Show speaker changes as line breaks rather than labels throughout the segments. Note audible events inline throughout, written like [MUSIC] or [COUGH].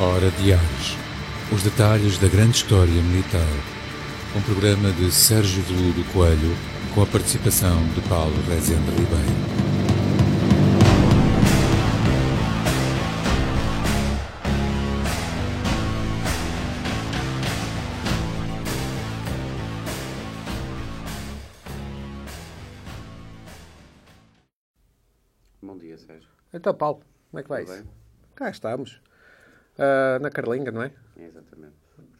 Hora de Ares. Os detalhes da grande história militar. Um programa de Sérgio Veludo Coelho com a participação de Paulo Rezende Ribeiro.
Bom dia, Sérgio.
Então, Paulo, como é que vai
Tudo
isso?
bem?
Cá estamos. Ah, na Carlinga, não é?
Exatamente.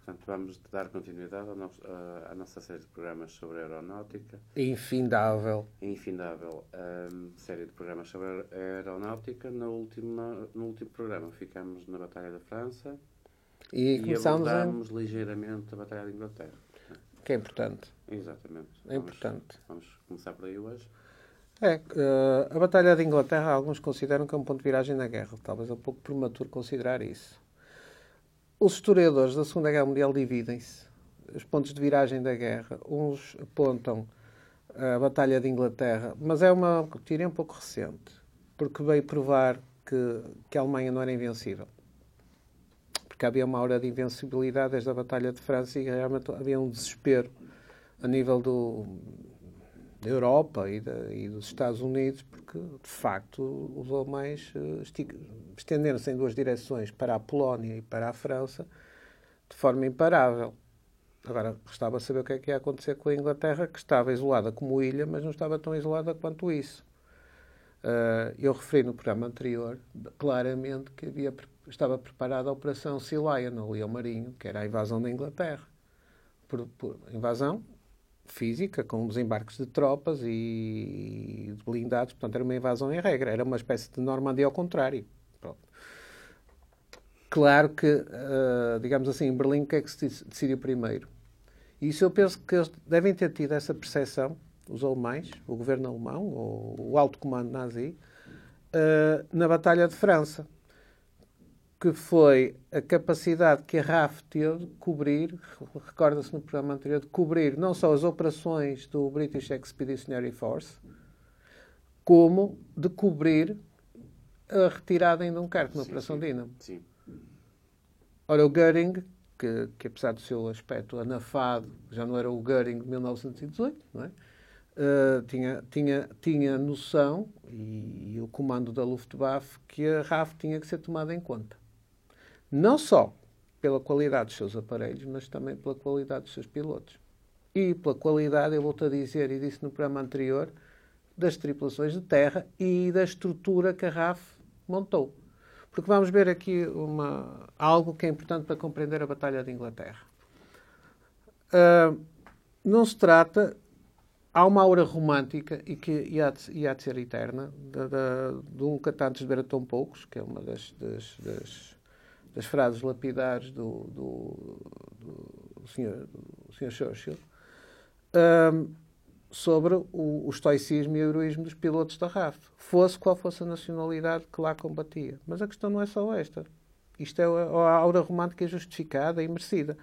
Portanto, vamos dar continuidade nosso- à- à nossa série de programas sobre aeronáutica.
Infindável.
Infindável hum, série de programas sobre aer- aeronáutica. Na última, no último programa ficamos na Batalha da França
E,
e
começámos a...
abordámos ligeiramente a Batalha da Inglaterra.
Que é importante.
Exatamente.
É importante.
Vamos começar por aí hoje.
É, ah, a Batalha de Inglaterra, alguns consideram que é um ponto de viragem na guerra. Talvez é um pouco prematuro considerar isso. Os historiadores da Segunda Guerra Mundial dividem-se. Os pontos de viragem da guerra. Uns apontam a Batalha de Inglaterra, mas é uma teoria um pouco recente, porque veio provar que, que a Alemanha não era invencível. Porque havia uma aura de invencibilidade desde a Batalha de França e realmente havia um desespero a nível do, da Europa e, da- e dos Estados Unidos, porque de facto os alemães eh, estenderam-se em duas direções, para a Polónia e para a França, de forma imparável. Agora, restava saber o que é que ia acontecer com a Inglaterra, que estava isolada como ilha, mas não estava tão isolada quanto isso. Eh, eu referi no programa anterior, claramente, que havia, estava preparada a Operação Sea Lion, ali ao Marinho, que era a invasão da Inglaterra. Por, por invasão física, com desembarques de tropas e de blindados, portanto era uma invasão em regra, era uma espécie de Normandia ao contrário. Pronto. Claro que, eh, digamos assim, em Berlim, o que é que se dec- decidiu primeiro? Isso eu penso que eles devem ter tido essa percepção, os alemães, o governo alemão, ou o alto comando nazi, eh, na Batalha de França, que foi a capacidade que a RAF teve de cobrir, recorda-se no programa anterior, de cobrir não só as operações do British Expeditionary Force, como de cobrir a retirada em Dunkerque, na
Sim,
Operação
sim. Sim.
Ora, o Goering, que, que apesar do seu aspecto anafado, já não era o Goering de 1918, não é? Uh, tinha, tinha, tinha noção, e, e o comando da Luftwaffe, que a RAF tinha que ser tomada em conta. Não só pela qualidade dos seus aparelhos, mas também pela qualidade dos seus pilotos. E pela qualidade, eu volto a dizer, e disse no programa anterior, das tripulações de terra e da estrutura que a RAF montou. Porque vamos ver aqui uma, algo que é importante para compreender a Batalha de Inglaterra. Ah, não se trata. Há uma aura romântica e que e há de, e ser eterna, de, de, de um cantantes de ver tão poucos, que é uma das, das, das, das frases lapidares do, do, do, senhor, do senhor Churchill, ah, sobre o, o estoicismo e o heroísmo dos pilotos da RAF, fosse qual fosse a nacionalidade que lá combatia. Mas a questão não é só esta. Isto é a, aura romântica justificada e merecida.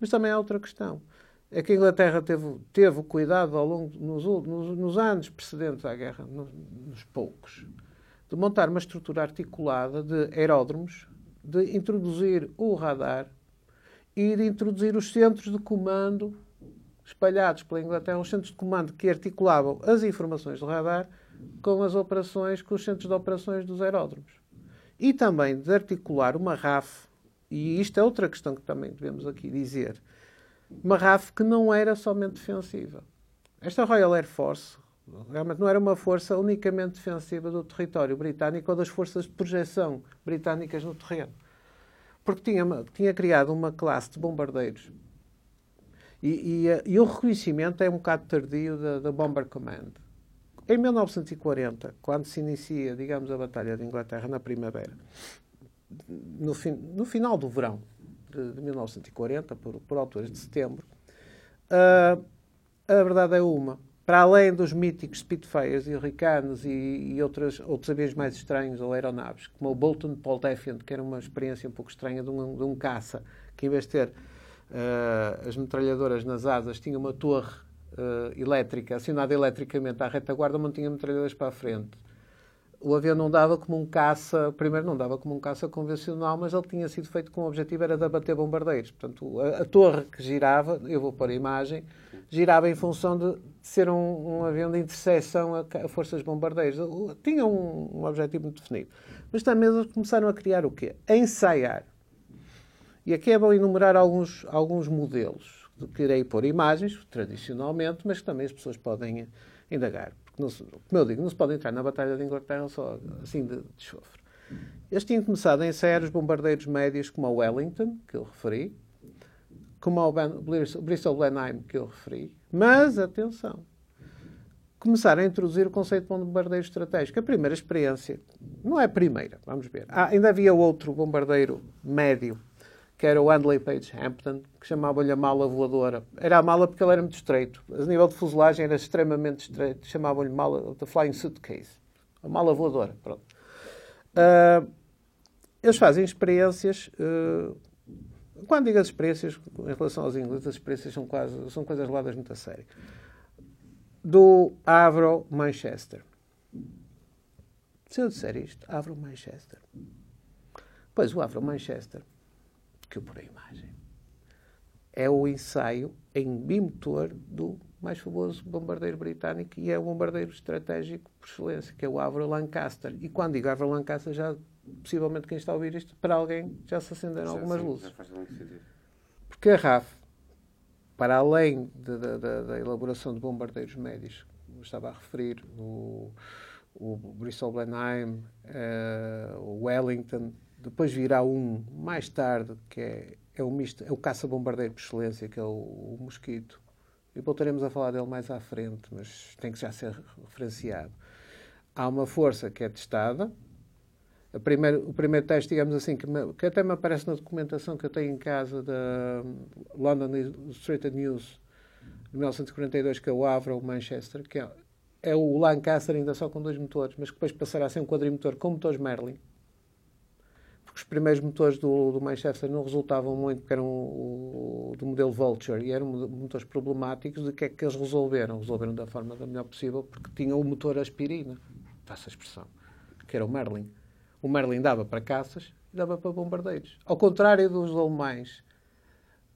Mas também há outra questão. É que a Inglaterra teve, teve cuidado ao longo, nos, nos, nos anos precedentes à guerra, nos, nos poucos, de montar uma estrutura articulada de aeródromos, de introduzir o radar e de introduzir os centros de comando espalhados pela Inglaterra, os centros de comando que articulavam as informações do radar com as operações, com os centros de operações dos aeródromos. E também de articular uma RAF, e isto é outra questão que também devemos aqui dizer, uma RAF que não era somente defensiva. Esta Royal Air Force realmente não era uma força unicamente defensiva do território britânico ou das forças de projeção britânicas no terreno. Porque tinha, tinha criado uma classe de bombardeiros e, e, e, o reconhecimento é um bocado tardio da, da, Bomber Command. Em 1940, quando se inicia, digamos, a Batalha de Inglaterra na primavera, no, fin, no final do verão de, de 1940, por, por alturas de setembro, uh, a verdade é uma. Para além dos míticos Spitfires e Hurricanes e, e outras, outros aviões mais estranhos ou aeronaves, como o Bolton Paul Defiant, que era uma experiência um pouco estranha de um, de um caça, que em vez de ter Uh, as metralhadoras nas asas tinha uma torre uh, elétrica, acionada eletricamente à retaguarda, mas não tinha metralhadoras para a frente. o avião não dava como um caça, primeiro não dava como um caça convencional, mas ele tinha sido feito com o objetivo era de abater bombardeiros. Portanto, a, a torre que girava, eu vou pôr a imagem, girava em função de ser um, um avião de interseção a, a forças bombardeiras. Tinha um, um, objetivo muito definido. Mas também eles começaram a criar o quê? A ensaiar. E aqui é bom enumerar alguns, alguns modelos. Que irei pôr imagens, tradicionalmente, mas que também as pessoas podem indagar. Não se, como eu digo, não se pode entrar na Batalha de Inglaterra só assim de, de chofre. Eles tinham começado a ensaiar os bombardeiros médios como a Wellington, que eu referi, como o Bristol Blenheim, que eu referi. Mas, atenção, começaram a introduzir o conceito de bombardeiro estratégico. A primeira experiência, não é a primeira, vamos ver. Ah, ainda havia outro bombardeiro médio que era o Handley Page Hampton, que chamavam-lhe a mala voadora. Era a mala porque ele era muito estreito. A nível de fuselagem era extremamente estreito. Chamavam-lhe mala, the flying suitcase. A mala voadora, pronto. Uh, eles fazem experiências... Uh, quando digo as experiências, em relação aos ingleses, as experiências são, quase, são coisas levadas muito a sério. Do Avro Manchester. Se eu disser isto, Avro Manchester. Pois o Avro Manchester que eu por a imagem, é o ensaio em bimotor do mais famoso bombardeiro britânico e é o bombardeiro estratégico por excelência, que é o Avro Lancaster. E quando digo Avro Lancaster, já possivelmente quem está a ouvir isto, para alguém já se acenderam já, algumas sim, luzes. Porque a RAF, para além de, de, de, da elaboração de bombardeiros médios, como estava a referir, o, o Bristol Blenheim, uh, o Wellington, depois virá um mais tarde, que é, é, o, misto, é o caça-bombardeiro por excelência, que é o, o Mosquito. E voltaremos a falar dele mais à frente, mas tem que já ser referenciado. Há uma força que é testada. O primeiro teste, digamos assim, que, me, que, até me aparece na documentação que eu tenho em casa da London Illustrated News de 1942, que é o Avro Manchester, que é, é o Lancaster ainda só com dois motores, mas que depois passará a ser um quadrimotor com motores Merlin os primeiros motores do, do Manchester não resultavam muito, porque eram o, do modelo Vulture e eram motores problemáticos. De que é que eles resolveram? Resolveram da forma da melhor possível, porque tinham o motor aspirina, passa a expressão, que era o Merlin. O Merlin dava para caças e dava para bombardeiros. Ao contrário dos alemães,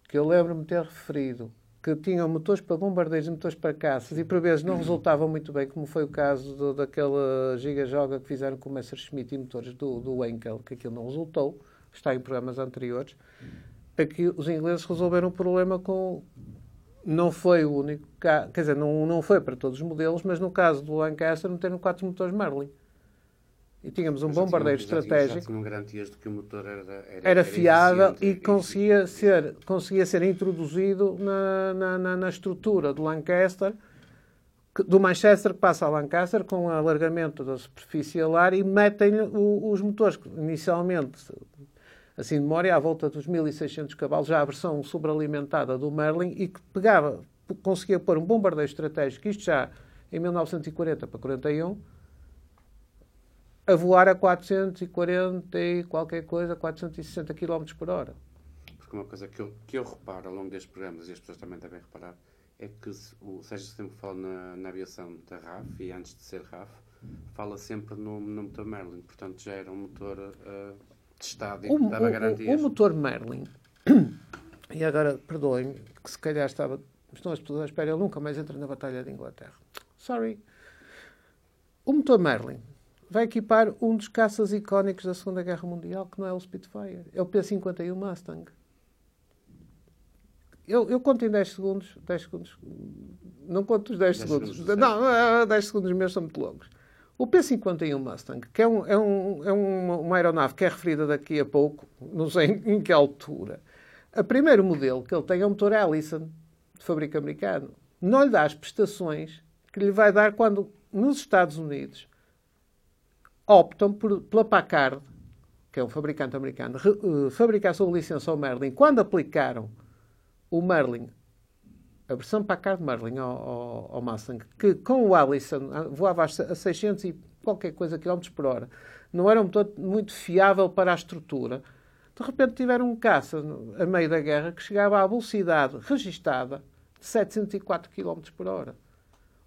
que eu lembro-me ter referido, que tinham motores para bombardeiros e motores para caças e por vezes não resultavam muito bem, como foi o caso do, daquela giga-joga que fizeram com o Messerschmitt e motores do, do Henkel, que aquilo não resultou, está em programas anteriores, aqui os ingleses resolveram o problema com... Não foi o único quer dizer, não, não foi para todos os modelos, mas no caso do Lancaster meteram quatro motores Merlin. E tínhamos um bombardeiro estratégico. Já
tinham garantias de que o motor era,
era, era fiável e conseguia ser, conseguia ser introduzido na, na, na, na estrutura do Lancaster, do Manchester que passa ao Lancaster com o alargamento da superfície alar e metem os motores que inicialmente, assim de memória, à volta dos 1600 cavalos, já a versão sobrealimentada do Merlin e que pegava, conseguia pôr um bombardeiro estratégico, isto já em 1940 para 41 a voar a 440 e qualquer coisa, 460 km por hora.
Porque uma coisa que eu, que eu reparo ao longo destes programas, e as pessoas também devem reparar, é que o Sérgio sempre fala na, na aviação da RAF, e antes de ser RAF, fala sempre no, no motor Merlin. Portanto, já era um motor uh, testado e
o,
que dava garantias.
O, o motor Merlin, [COUGHS] e agora, perdoem-me, que se calhar estava, estão as pessoas à espera, ele nunca mais entra na Batalha de Inglaterra. Sorry. O motor Merlin vai equipar um dos caças icónicos da Segunda Guerra Mundial, que não é o Spitfire, é o P-51 Mustang. Eu, eu conto em 10 segundos, 10 segundos, não conto os 10, 10 segundos, segundos não, 10 segundos meus são muito longos. O P-51 Mustang, que é, um, é, um, é uma, uma, aeronave que é referida daqui a pouco, não sei em, em que altura, o primeiro modelo que ele tem é um motor Allison, de fabrico americano. Não lhe dá as prestações que lhe vai dar quando, nos Estados Unidos, optam por, pela Packard, que é um fabricante americano, uh, fabricar sob licença ao Merlin. Quando aplicaram o Merlin, a versão Packard Merlin ao, ao, ao Mustang, que com o Allison ah, voava a 600 e qualquer coisa quilómetros por hora, não era um motor muito fiável para a estrutura. De repente tiveram um caça a meio da guerra que chegava à velocidade registada de 704 km por hora.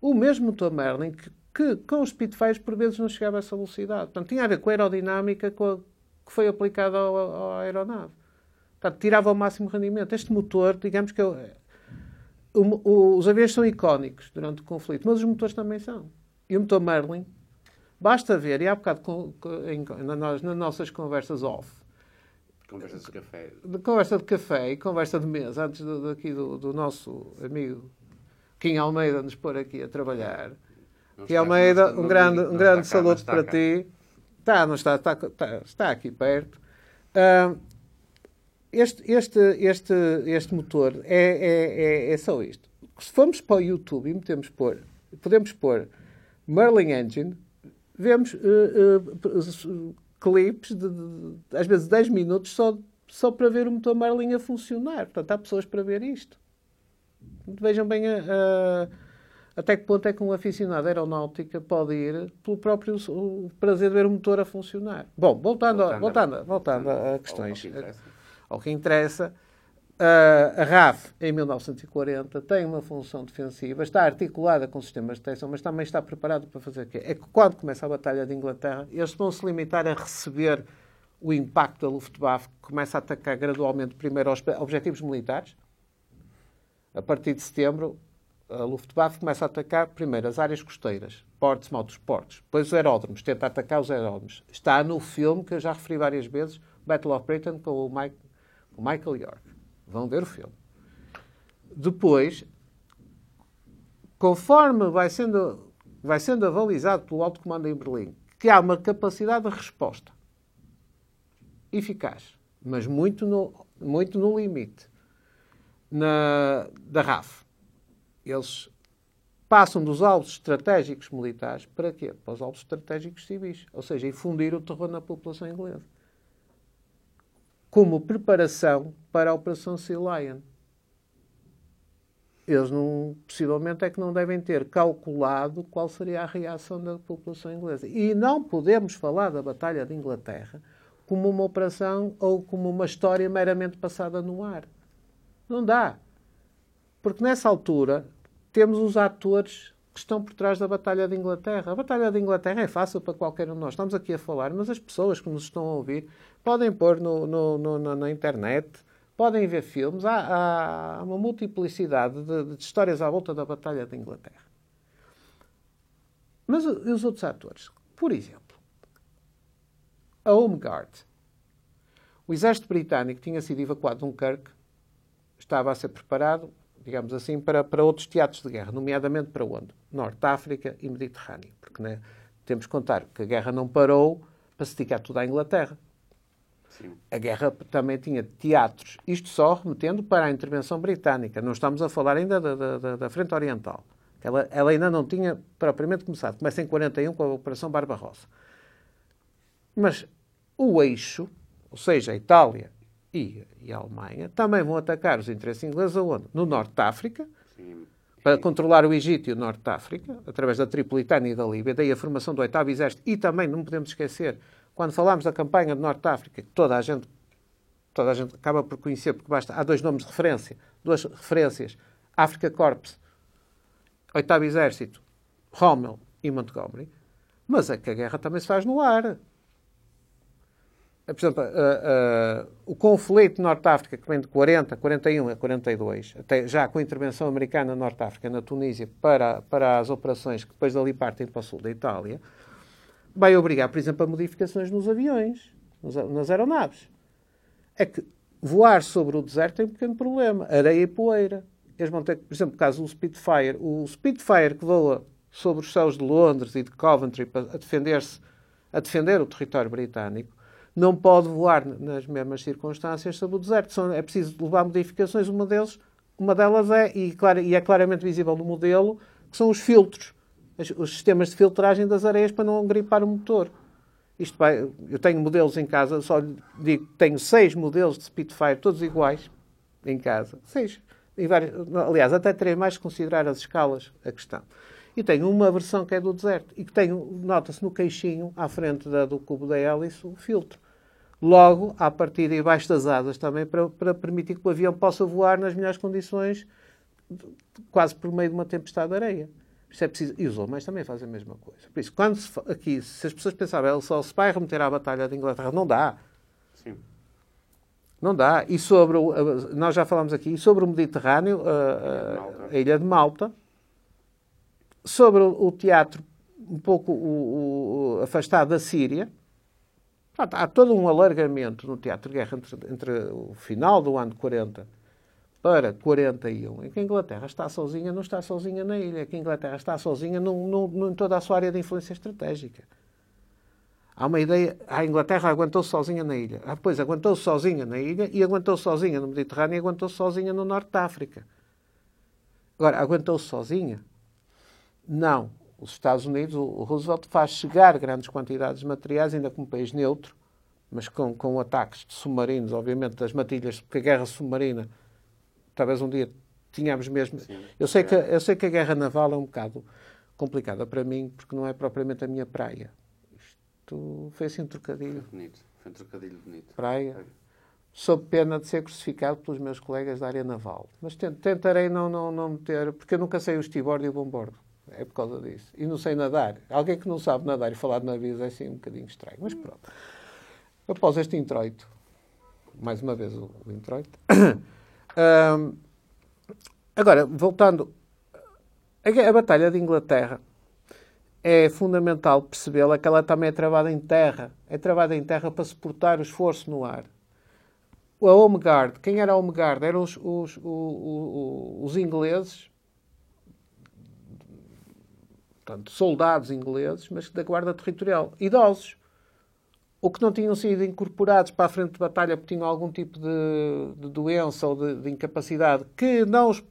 O mesmo motor Merlin que que com os Spitfires por vezes não chegava a essa velocidade. Portanto, tinha a ver com a aerodinâmica com a, que foi aplicada à aeronave. Portanto, tirava o máximo rendimento. Este motor, digamos que o, o, os aviões são icónicos durante o conflito, mas os motores também são. E o motor Merlin, basta ver, e há bocado com, com, em, nas, nas nossas conversas off,
Conversa de café.
de conversa de café e conversa de mesa, antes do, daqui do, do nosso amigo Kim Almeida nos pôr aqui a trabalhar. Kim
está-
Almeida,
não
um grande, um grande saludo para
cá.
ti. Está, não está, está, está, está aqui perto. Ah, este, este, este, este motor é, é, é, é só isto. Se formos para o YouTube e metemos pôr, podemos pôr Merlin Engine, vemos eh, eh, clipes de, de- de, às vezes 10 minutos só, só para ver o motor Merlin a funcionar. Portanto, há pessoas para ver isto. Vejam bem a- a- até que ponto é que um aficionado à aeronáutica pode ir pelo próprio o prazer de ver o motor a funcionar. Bom, voltando, a-
Voltando a-
voltando, voltando a questões.
ao que interessa.
Ao que interessa, a- a RAF, em 1940, tem uma função defensiva, está articulada com sistemas de detecção, mas também está preparada para fazer o quê? É que quando começa a Batalha de Inglaterra, eles vão se limitar a receber o impacto da Luftwaffe, que começa a atacar gradualmente primeiro aos objetivos militares. A partir de setembro, a Luftwaffe começa a atacar primeiro as áreas costeiras, portos, maltos portos, depois os aeródromos, tenta atacar os aeródromos. Está no filme que eu já referi várias vezes, Battle of Britain, com o, Mike, o Michael York. Vão ver o filme. Depois, conforme vai sendo, vai sendo avalizado pelo alto comando em Berlim, que há uma capacidade de resposta eficaz, mas muito no, muito no limite na, da RAF. Eles passam dos alvos estratégicos militares para quê? Para os alvos estratégicos civis, ou seja, infundir o terror na população inglesa. Como preparação para a Operação Sea Lion. Eles não, possivelmente é que não devem ter calculado qual seria a reação da população inglesa. E não podemos falar da Batalha de Inglaterra como uma operação ou como uma história meramente passada no ar. Não dá. Porque nessa altura temos os atores que estão por trás da Batalha de Inglaterra. A Batalha de Inglaterra é fácil para qualquer um de nós. Estamos aqui a falar, mas as pessoas que nos estão a ouvir podem pôr no, no, no, na, na internet, podem ver filmes. Há, há uma multiplicidade de, de histórias à volta da Batalha de Inglaterra. Mas e os outros atores? Por exemplo, a Home Guard. O exército britânico tinha sido evacuado de Dunkirk, estava a ser preparado, digamos assim, para, para outros teatros de guerra, nomeadamente para onde? Norte África e Mediterrâneo. Porque né, temos que contar que a guerra não parou para se esticar tudo à Inglaterra.
Sim.
A guerra também tinha teatros, isto só remetendo para a intervenção britânica. Não estamos a falar ainda da, da- da- da Frente Oriental. Ela, ela ainda não tinha propriamente começado. Começa em 41 com a Operação Barbarossa. Mas o eixo, ou seja, a Itália e, e a Alemanha, também vão atacar os interesses ingleses aonde? No Norte de África,
Sim.
para controlar o Egito e o Norte de África, através da Tripolitânia e da Líbia, daí a formação do oitavo exército, e também, não podemos esquecer, quando falámos da campanha do Norte de África, que toda a gente, toda a gente acaba por conhecer, porque basta, há dois nomes de referência, duas referências, África Corps, oitavo exército, Rommel e Montgomery, mas é que a guerra também se faz no ar. Por exemplo, uh, uh, o conflito de Norte África, que vem de 40, 41 a 42, até já com a intervenção americana na Norte África, na Tunísia, para, para as operações que depois dali partem para o sul da Itália, vai obrigar, por exemplo, a modificações nos aviões, nos, nas aeronaves. É que voar sobre o deserto tem um pequeno problema, areia e poeira. Eles vão ter, por exemplo, caso do Spitfire, o Spitfire que voa sobre os céus de Londres e de Coventry para defender-se, a defender o território britânico, não pode voar nas mesmas circunstâncias sobre o deserto. São, é preciso levar modificações. Uma, deles, uma delas é, e, e é claramente visível no modelo, que são os filtros, os sistemas de filtragem das areias para não gripar o motor. Isto vai, eu tenho modelos em casa, só digo que tenho seis modelos de Spitfire, todos iguais, em casa. Seis. E vários, aliás, até terei mais que considerar as escalas a questão. E tenho uma versão que é do deserto e que tenho, nota-se no queixinho, à frente da, do cubo da hélice, o filtro. Logo, à partida e baixo das asas também, para, para permitir que o avião possa voar nas melhores condições, quase por meio de uma tempestade de areia. Isto é preciso. E os homens também fazem a mesma coisa. Por isso, quando se, aqui, se as pessoas pensavam, ele só se vai remeter à Batalha de Inglaterra, não dá.
Sim.
Não dá. E sobre, o, nós já falamos aqui, sobre o Mediterrâneo, a, a, a Ilha de Malta, sobre o, o teatro um pouco o, afastado da Síria, há todo um alargamento no teatro de guerra entre, entre o final do ano 40 para 41, em que a Inglaterra está sozinha, não está sozinha na ilha, que a Inglaterra está sozinha em toda a sua área de influência estratégica. Há uma ideia, a Inglaterra aguentou-se sozinha na ilha, ah, depois aguentou-se sozinha na ilha e aguentou-se sozinha no Mediterrâneo e aguentou-se sozinha no Norte da África. Agora, aguentou-se sozinha? Não. Os Estados Unidos, o Roosevelt faz chegar grandes quantidades de materiais, ainda como país neutro, mas com, com ataques de submarinos, obviamente, das matilhas, porque a guerra submarina talvez um dia tínhamos mesmo. Sim, eu, sei que, eu sei que a guerra naval é um bocado complicada para mim, porque não é propriamente a minha praia. Isto foi assim um trocadilho.
Foi bonito, foi um trocadilho bonito.
Praia. Sob pena de ser crucificado pelos meus colegas da área naval. Mas tentarei não, não, não meter, porque eu nunca sei o estibordo e o bombordo. É por causa disso. E não sei nadar. Alguém que não sabe nadar e falar de navios é assim um bocadinho estranho. Mas pronto. Após este introito, mais uma vez o, o introito, [COUGHS] Um, agora, voltando. A, a, Batalha de Inglaterra é fundamental percebê-la que ela também é travada em terra. É travada em terra para suportar o esforço no ar. A Home Guard, quem era a Home Guard? Eram os, os, os, os ingleses, portanto, soldados ingleses, mas da Guarda Territorial, idosos ou que não tinham sido incorporados para a frente de batalha porque tinham algum tipo de, de doença ou de, de, incapacidade que não os,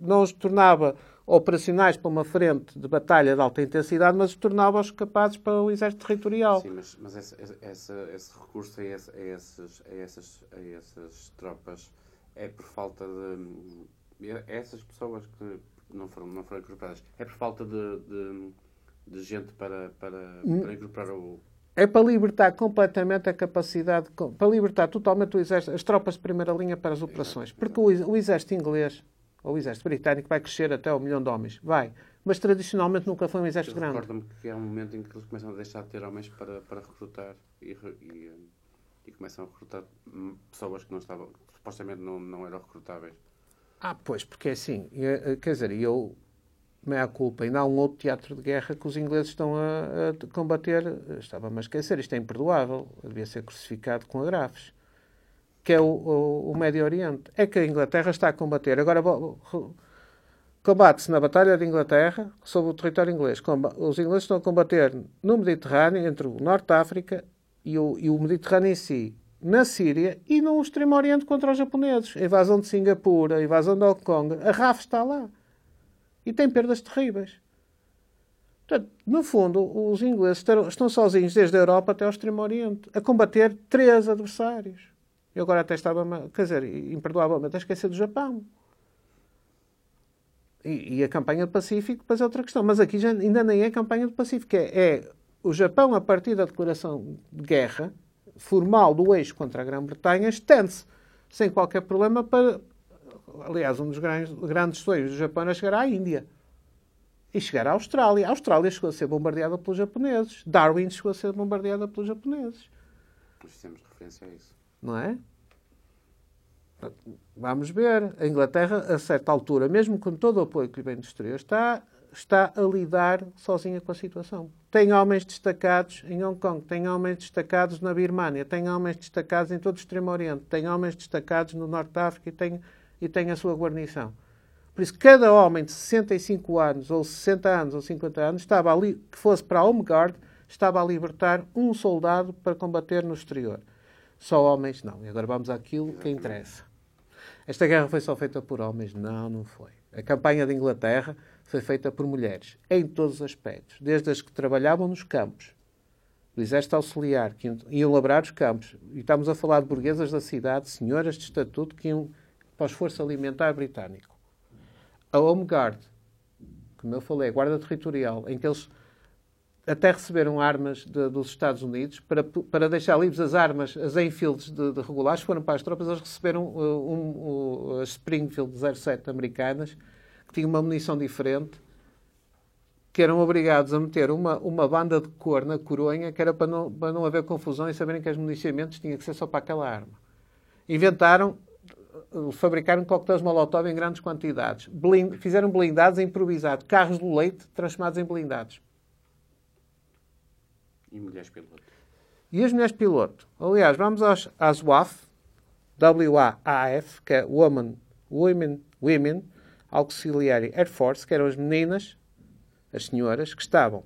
não os tornava operacionais para uma frente de batalha de alta intensidade, mas os tornava-os capazes para o exército territorial.
Sim, mas, mas esse, esse, esse recurso a, esse, a, esses, a, essas, a essas tropas é por falta de... essas pessoas que não foram, não foram incorporadas, é por falta de, de, de gente para, para, hum. para incorporar o
é para libertar completamente a capacidade, para libertar totalmente o exército, as tropas de primeira linha para as operações. Porque o, o exército inglês, ou o exército britânico, vai crescer até ao milhão de homens. Vai. Mas tradicionalmente nunca foi um exército grande.
Recordo-me que há um momento em que eles começam a deixar de ter homens para, para recrutar e, e, e começam a recrutar pessoas que não estavam, que supostamente não, não eram recrutáveis.
Ah, pois, porque é assim, eh, quer dizer, eu meia culpa. Ainda há um outro teatro de guerra que os ingleses estão a, a combater. Estava-me a esquecer, isto é imperdoável. Devia ser crucificado com agrafes. Que é o, o, o Médio Oriente. É que a Inglaterra está a combater. Agora, combate-se na Batalha de Inglaterra sobre o território inglês. Os ingleses estão a combater no Mediterrâneo, entre o Norte da África e o, e o Mediterrâneo em si, na Síria e no Extremo Oriente contra os japoneses. A invasão de Singapura, a invasão de Hong Kong. A RAF está lá e tem perdas terríveis. Portanto, no fundo, os ingleses estão sozinhos desde a Europa até ao Extremo Oriente, a combater três adversários. Eu agora até estava, quer dizer, imperdoavelmente a esquecer do Japão. E, e, a campanha do Pacífico, depois é outra questão. Mas aqui já, ainda nem é campanha do Pacífico. É, é o Japão, a partir da declaração de guerra formal do eixo contra a Grã-Bretanha, estende-se sem qualquer problema para, aliás, um dos grandes, grandes sonhos do Japão era chegar à Índia e chegar à Austrália. A Austrália chegou a ser bombardeada pelos japoneses. Darwin chegou a ser bombardeada pelos japoneses.
Nós temos referência a isso.
Não é? Vamos ver. A Inglaterra, a certa altura, mesmo com todo o apoio que lhe vem do exterior, está, está a lidar sozinha com a situação. Tem homens destacados em Hong Kong, tem homens destacados na Birmânia, tem homens destacados em todo o Extremo Oriente, tem homens destacados no Norte da África e tem e tem a sua guarnição. Por isso, cada homem de 65 anos, ou 60 anos, ou 50 anos, estava ali, que fosse para a Home Guard, estava a libertar um soldado para combater no exterior. Só homens, não. E agora vamos àquilo que interessa. Esta guerra foi só feita por homens? Não, não foi. A campanha de Inglaterra foi feita por mulheres, em todos os aspectos. Desde as que trabalhavam nos campos, do exército auxiliar, que iam labrar os campos. E estamos a falar de burguesas da cidade, senhoras de estatuto, que iam para o esforço alimentar britânico. A Home Guard, como eu falei, a Guarda Territorial, em que eles até receberam armas de, dos Estados Unidos para, para deixar livres as armas, as Enfields de, de regulares, foram para as tropas, eles receberam uh, um, um, as Springfield 07 americanas, que tinham uma munição diferente, que eram obrigados a meter uma, uma banda de cor na coronha que era para não, para não haver confusão e saberem que os municiamentos tinham que ser só para aquela arma. Inventaram, fabricaram coquetéis Molotov em grandes quantidades. Blind, fizeram blindados improvisados. Carros do leite transformados em blindados.
E mulheres piloto.
E as mulheres piloto? Aliás, vamos aos, às WAF, W-A-A-F, que é Women, Women, Women Auxiliary Air Force, que eram as meninas as senhoras que estavam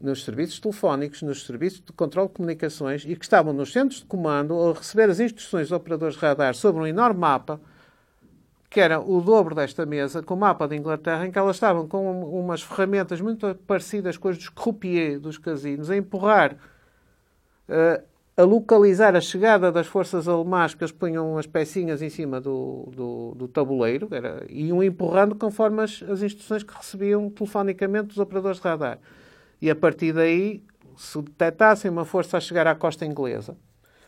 nos serviços telefónicos, nos serviços de controle de comunicações e que estavam nos centros de comando a receber as instruções dos operadores de radar sobre um enorme mapa, que era o dobro desta mesa, com o mapa da Inglaterra, em que elas estavam com umas ferramentas muito parecidas com as dos croupiers dos casinos, a empurrar uh, a localizar a chegada das forças alemãs, porque eles punham umas pecinhas em cima do, do, do tabuleiro era, iam empurrando conforme as, as, instruções que recebiam telefonicamente dos operadores de radar. E a partir daí, se detectassem uma força a chegar à costa inglesa,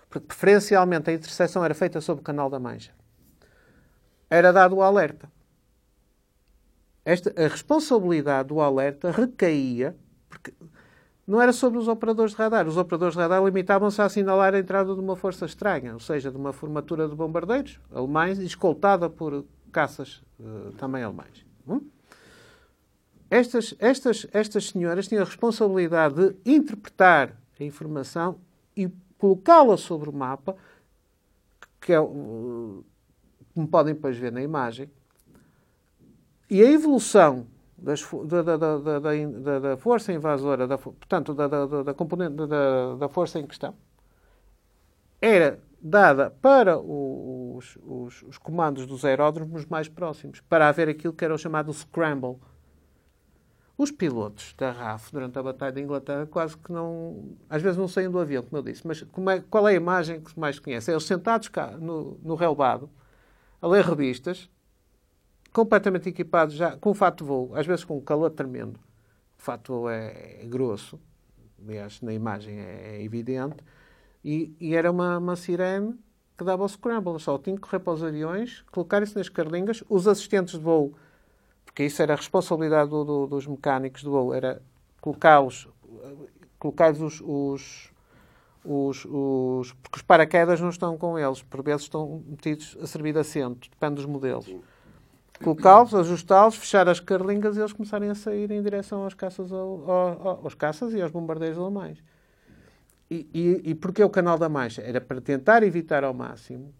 porque preferencialmente a interseção era feita sob o Canal da Mancha, era dado o alerta. Esta, a responsabilidade do alerta recaía, porque não era sobre os operadores de radar. Os operadores de radar limitavam-se a assinalar a entrada de uma força estranha, ou seja, de uma formatura de bombardeiros alemães, escoltada por caças uh, também alemães. Hum? Estas, estas, estas senhoras tinham a responsabilidade de interpretar a informação e colocá-la sobre o mapa, que é, uh, como podem depois ver na imagem, e a evolução das, da, da, da, da, força invasora, da, portanto, da, da, componente da força em questão, era dada para os, os, os, comandos dos aeródromos mais próximos, para haver aquilo que era o chamado scramble. Os pilotos da RAF, durante a Batalha da Inglaterra, quase que não. Às vezes não saem do avião, como eu disse, mas é, qual é a imagem que mais conhece? É eles sentados cá no, no relvado, a ler revistas, completamente equipados já com o fato de voo, às vezes com um calor tremendo. O fato de voo é, é grosso, aliás, na imagem é, é evidente, e, e, era uma, uma sirene que dava o scramble. Só tinha que correr para os aviões, colocar-se nas carlingas, os assistentes de voo, porque isso era a responsabilidade do, do, dos mecânicos de voo, era colocá-los, colocar os, os os, os, porque os paraquedas não estão com eles, por vezes estão metidos a servir de assento, depende dos modelos colocá-los, ajustá-los, fechar as carlingas e eles começarem a sair em direção aos caças, ao, ao, aos caças e aos bombardeiros alemães. E, e, e porquê o Canal da Mancha? Era para tentar evitar ao máximo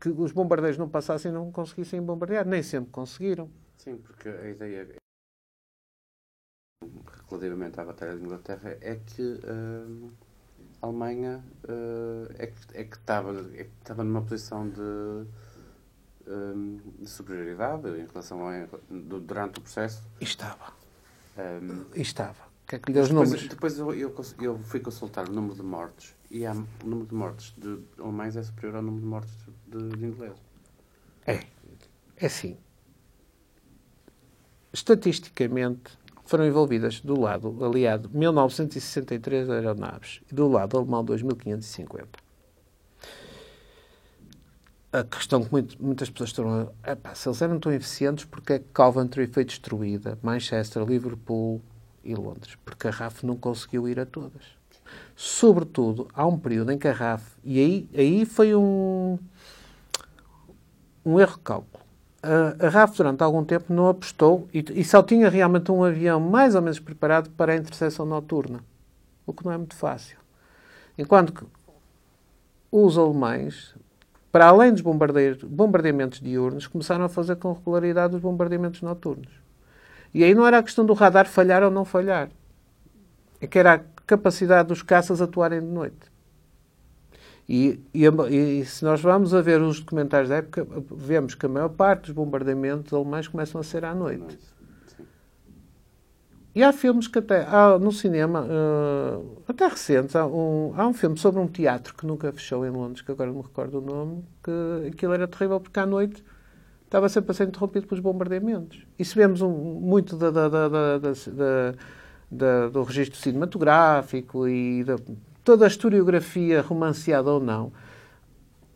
que os bombardeiros não passassem e não conseguissem bombardear. Nem sempre conseguiram.
Sim, porque a ideia relativamente à Batalha de Inglaterra é que uh, a Alemanha uh, é, que, estava, é que estava numa posição de um, de superioridade em relação a, durante o processo.
Estava. Um, estava. Que é que lhe deu os números?
Depois eu, eu, eu, fui consultar o número de mortes e há, o número de mortes de alemães é superior ao número de mortes de, de ingleses.
É. É sim. Estatisticamente, foram envolvidas do lado aliado 1963 aeronaves e do lado alemão 2550 a questão que muito, muitas pessoas estão a. Se eles eram tão eficientes, porque é que Coventry foi destruída? Manchester, Liverpool e Londres? Porque a RAF não conseguiu ir a todas. Sobretudo, há um período em que a RAF. E aí, aí foi um. um erro de cálculo. A, a RAF, durante algum tempo, não apostou e, e só tinha realmente um avião mais ou menos preparado para a interseção noturna. O que não é muito fácil. Enquanto que os alemães para além dos bombardeamentos diurnos, começaram a fazer com regularidade os bombardeamentos noturnos. E aí não era a questão do radar falhar ou não falhar. É que era a capacidade dos caças atuarem de noite. E, e, e, se nós vamos a ver os documentários da época, vemos que a maior parte dos bombardeamentos alemães começam a ser à noite. E há filmes que até, há, no cinema, uh, até recentes, há um, há um filme sobre um teatro que nunca fechou em Londres, que agora não me recordo o nome, que aquilo era terrível porque à noite estava sempre a ser interrompido pelos bombardeamentos. E se vemos um, muito da, da, da, do registro cinematográfico e toda a historiografia romanceada ou não,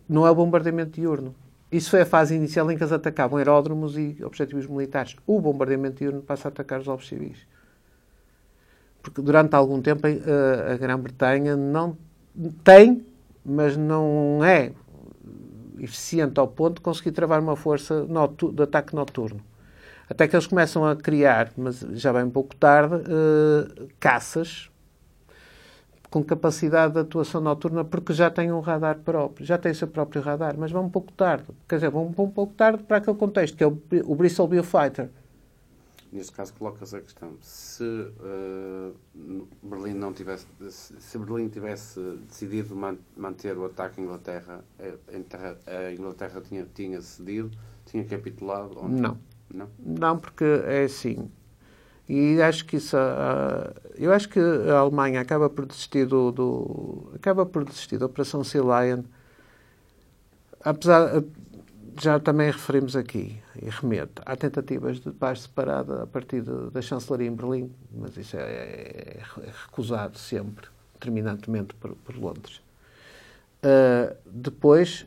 não é o bombardeamento diurno. Isso foi a fase inicial em que eles atacavam aeródromos e objetivos militares. O bombardeamento diurno passa a atacar os alvos civis. Porque durante algum tempo a, a Grã-Bretanha não tem, mas não é eficiente ao ponto de conseguir travar uma força de ataque noturno. Até que eles começam a criar, mas já bem um pouco tarde, uh, caças com capacidade de atuação noturna, porque já têm um radar próprio, já têm o seu próprio radar, mas vão um pouco tarde. Quer dizer, vão um pouco tarde para aquele contexto, que é o, o Bristol Biofighter.
Neste caso, colocas a questão: se uh, Berlim não tivesse, se Berlim tivesse decidido man, manter o ataque à Inglaterra, a Inglaterra tinha, tinha cedido, tinha capitulado?
Ou não? Não, não porque é assim. E acho que isso, uh, eu acho que a Alemanha acaba por desistir do, do acaba por desistir da Operação Sea Lion, apesar já também referimos aqui e remeto há tentativas de paz separada a partir de, da chancelaria em Berlim, mas isso é, é, é recusado sempre, terminantemente por, por Londres. Uh, depois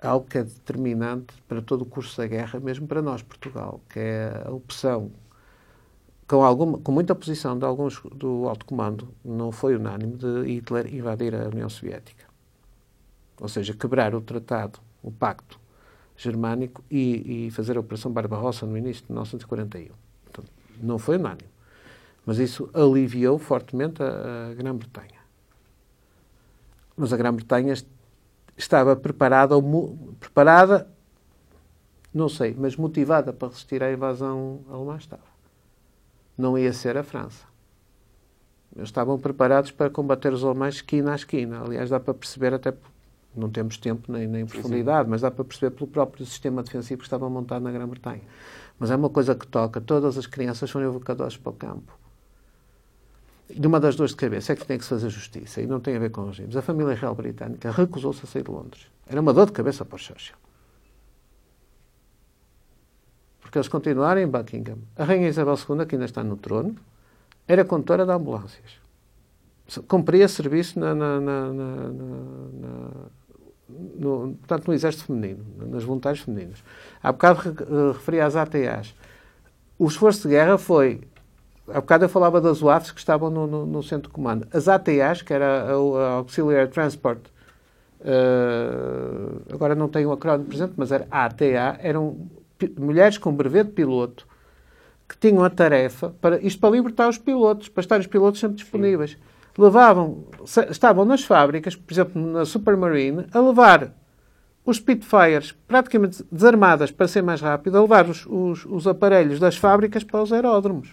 algo que é determinante para todo o curso da guerra, mesmo para nós, Portugal, que é a opção com, alguma, com muita oposição de alguns do alto comando, não foi unânime, de Hitler invadir a União Soviética. Ou seja, quebrar o tratado, o pacto germânico e, e fazer a Operação Barbarossa no início de 1941. Portanto, não foi unânime. Mas isso aliviou fortemente a, a Grã-Bretanha. Mas a Grã-Bretanha estava preparada, ou, preparada, não sei, mas motivada para resistir à invasão alemã estava não ia ser a França. Eles estavam preparados para combater os alemães esquina a esquina. Aliás, dá para perceber, até não temos tempo nem, nem profundidade, sim, sim. mas dá para perceber pelo próprio sistema defensivo que estava montado na Grã-Bretanha. Mas é uma coisa que toca. Todas as crianças foram evocadas para o campo. E uma das dores de cabeça é que tem que se fazer justiça, e não tem a ver com regimes. A família real britânica recusou-se a sair de Londres. Era uma dor de cabeça para o Churchill porque eles continuaram em Buckingham. A Rainha Isabel II, que ainda está no trono, era condutora de ambulâncias. Cumpria serviço na, na, na, no, portanto, no exército feminino, nas voluntários femininas. Há bocado uh, referi às ATAs. O esforço de guerra foi. Há bocado eu falava das UAFs que estavam no, no, no centro de comando. As ATAs, que era a, a Auxiliary Transport, uh, agora não tenho o acrónimo presente, mas era ATA, eram mulheres com brevet de piloto que tinham a tarefa para isto para libertar os pilotos, para estar os pilotos sempre disponíveis. Sim. Levavam, estavam nas fábricas, por exemplo, na Supermarine, a levar os Spitfires praticamente desarmadas para ser mais rápido, a levar os, os, os aparelhos das fábricas para os aeródromos.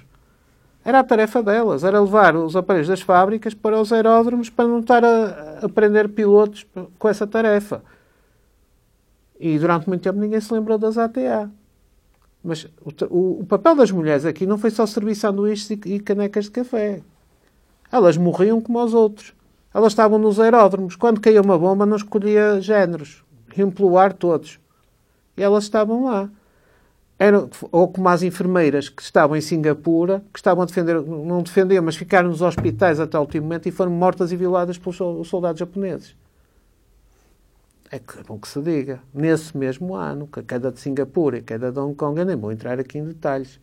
Era a tarefa delas, era levar os aparelhos das fábricas para os aeródromos para não estar a, a prender pilotos com essa tarefa. E durante muito tempo ninguém se lembrou das ATA. Mas o, o, papel das mulheres aqui não foi só servir sanduíches e, e canecas de café. Elas morriam como os outros. Elas estavam nos aeródromos. Quando caía uma bomba, não escolhia géneros. Iam pelo ar todos. E elas estavam lá. Eram, ou como as enfermeiras que estavam em Singapura, que estavam a defender, não defendiam, mas ficaram nos hospitais até o último momento e foram mortas e violadas pelos soldados japoneses. É, é bom que se diga. Nesse mesmo ano, que a queda de Singapura e a queda de Hong Kong, eu nem vou entrar aqui em detalhes,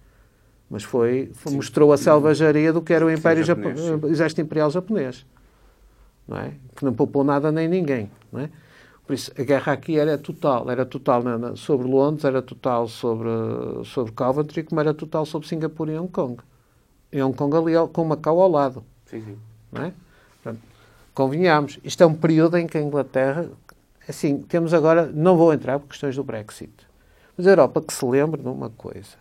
mas foi, foi mostrou a selvageria do que era o Império japonês, o Exército Imperial Japonês. Não é? Que não poupou nada nem ninguém. Não é? Por isso, a guerra aqui era total. Era total na, na, sobre Londres, era total sobre, sobre Coventry, como era total sobre Singapura e Hong Kong. E Hong Kong ali com Macau ao lado.
Sim, sim.
Não é? Portanto, convenhamos, isto é um período em que a Inglaterra Assim, temos agora, não vou entrar por questões do Brexit, mas a Europa que se lembre de uma coisa.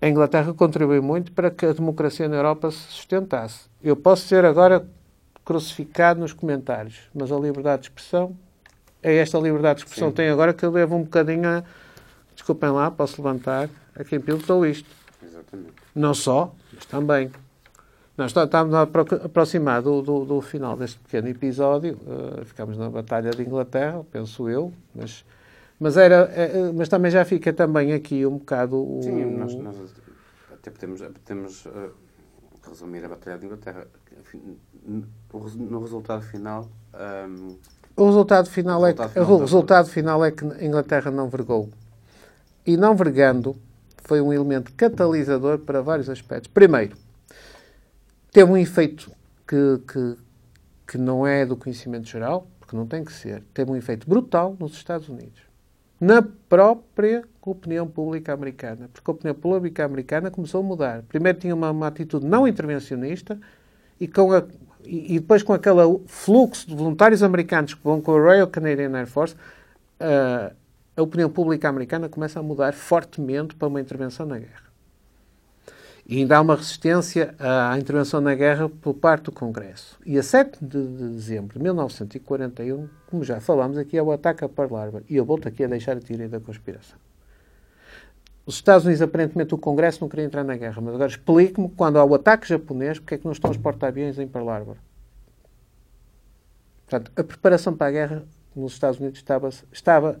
A Inglaterra contribuiu muito para que a democracia na Europa se sustentasse. Eu posso ser agora crucificado nos comentários, mas a liberdade de expressão é esta liberdade de expressão que tem agora que eu levo um bocadinho a. Desculpem lá, posso levantar a quem pilotou isto.
Exatamente.
Não só, mas também. Nós estamos a aproximar do, do, do, final deste pequeno episódio. Uh, ficamos na Batalha de Inglaterra, penso eu, mas, mas, era, é, mas também já fica também aqui um bocado. O...
Sim, nós, nós até podemos, podemos uh, resumir a Batalha de Inglaterra. No resultado final, um,
O resultado final, é, que, o resultado final é que a Inglaterra não vergou. E não vergando foi um elemento catalisador para vários aspectos. Primeiro, teve um efeito que, que, que não é do conhecimento geral, porque não tem que ser. Teve um efeito brutal nos Estados Unidos. Na própria opinião pública americana. Porque a opinião pública americana começou a mudar. Primeiro tinha uma, uma atitude não intervencionista e, com a, e, e, depois com aquele fluxo de voluntários americanos que vão com a Royal Canadian Air Force, uh, a opinião pública americana começa a mudar fortemente para uma intervenção na guerra. E ainda há uma resistência à intervenção na guerra por parte do Congresso. E a 7 de dezembro de 1941, como já falámos aqui, é o ataque a Pearl Harbor. E eu volto aqui a deixar a teoria da conspiração. Os Estados Unidos, aparentemente, o Congresso não queria entrar na guerra. Mas agora explique-me, quando há o ataque japonês, porque é que não estão os porta-aviões em Pearl Harbor? Portanto, a preparação para a guerra nos Estados Unidos estava, estava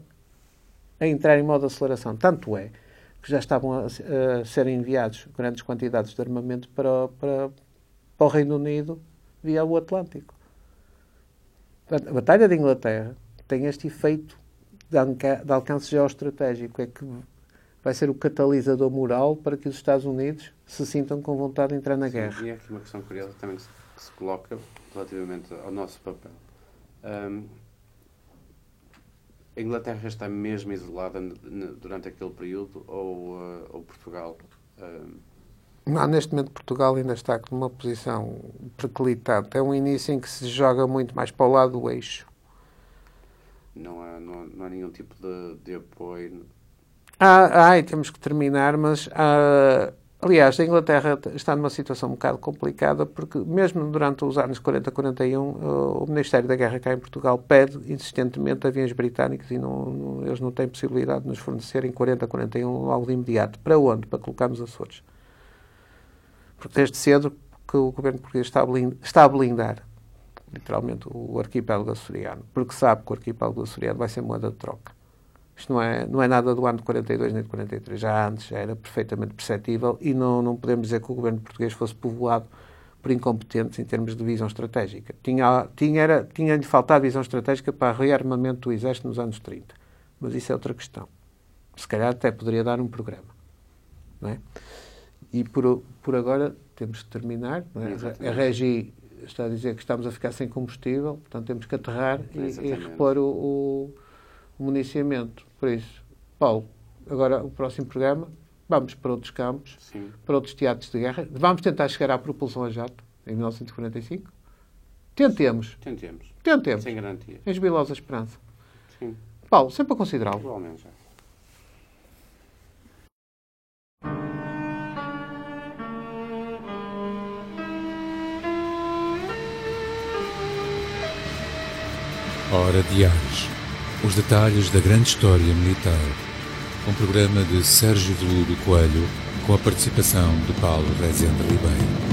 a entrar em modo de aceleração. Tanto é que já estavam a, a ser enviados grandes quantidades de armamento para, para, para o Reino Unido via o Atlântico. A Batalha de Inglaterra tem este efeito de, de alcance geoestratégico, é que vai ser o catalisador moral para que os Estados Unidos se sintam com vontade de entrar na
Sim,
guerra.
E é aqui uma questão curiosa também que se, que se coloca relativamente ao nosso papel. Um, a Inglaterra está mesmo isolada durante aquele período ou, uh, ou Portugal? Uh...
Não, neste momento Portugal ainda está numa posição preclitante. É um início em que se joga muito mais para o lado do eixo.
Não há, não, não há nenhum tipo de, de apoio?
Ah, ah, temos que terminar, mas ah, Aliás, a Inglaterra está numa situação um bocado complicada porque, mesmo durante os anos 40 41, o Ministério da Guerra cá em Portugal pede insistentemente aviões britânicos e não, não, eles não têm possibilidade de nos fornecer em 40 41 logo de imediato. Para onde? Para colocarmos Açores. Porque desde cedo que o governo português está a, blindar, está a blindar literalmente, o arquipélago açoriano, porque sabe que o arquipélago açoriano vai ser moeda de troca. Isto não é, não é nada do ano de 42 nem de 43. Já antes já era perfeitamente perceptível e não, não podemos dizer que o governo português fosse povoado por incompetentes em termos de visão estratégica. Tinha, tinha, era, tinha-lhe faltado visão estratégica para rearmamento do Exército nos anos 30. Mas isso é outra questão. Se calhar até poderia dar um programa. Não é? E por, por agora temos que terminar. É? A Regi está a dizer que estamos a ficar sem combustível, portanto temos que aterrar e, e repor o, o, o municiamento. Por isso, Paulo, agora o próximo programa, vamos para outros campos, Sim. para outros teatros de guerra. Vamos tentar chegar à propulsão a jato, em 1945. Tentemos.
Tentemos.
Tentemos.
Sem garantia.
Em jubilosa esperança.
Sim.
Paulo, sempre a considerá-lo.
Igualmente. Já.
Hora Diários os detalhes da grande história militar. Um programa de Sérgio Veludo Coelho com a participação de Paulo Rezende Ribeiro.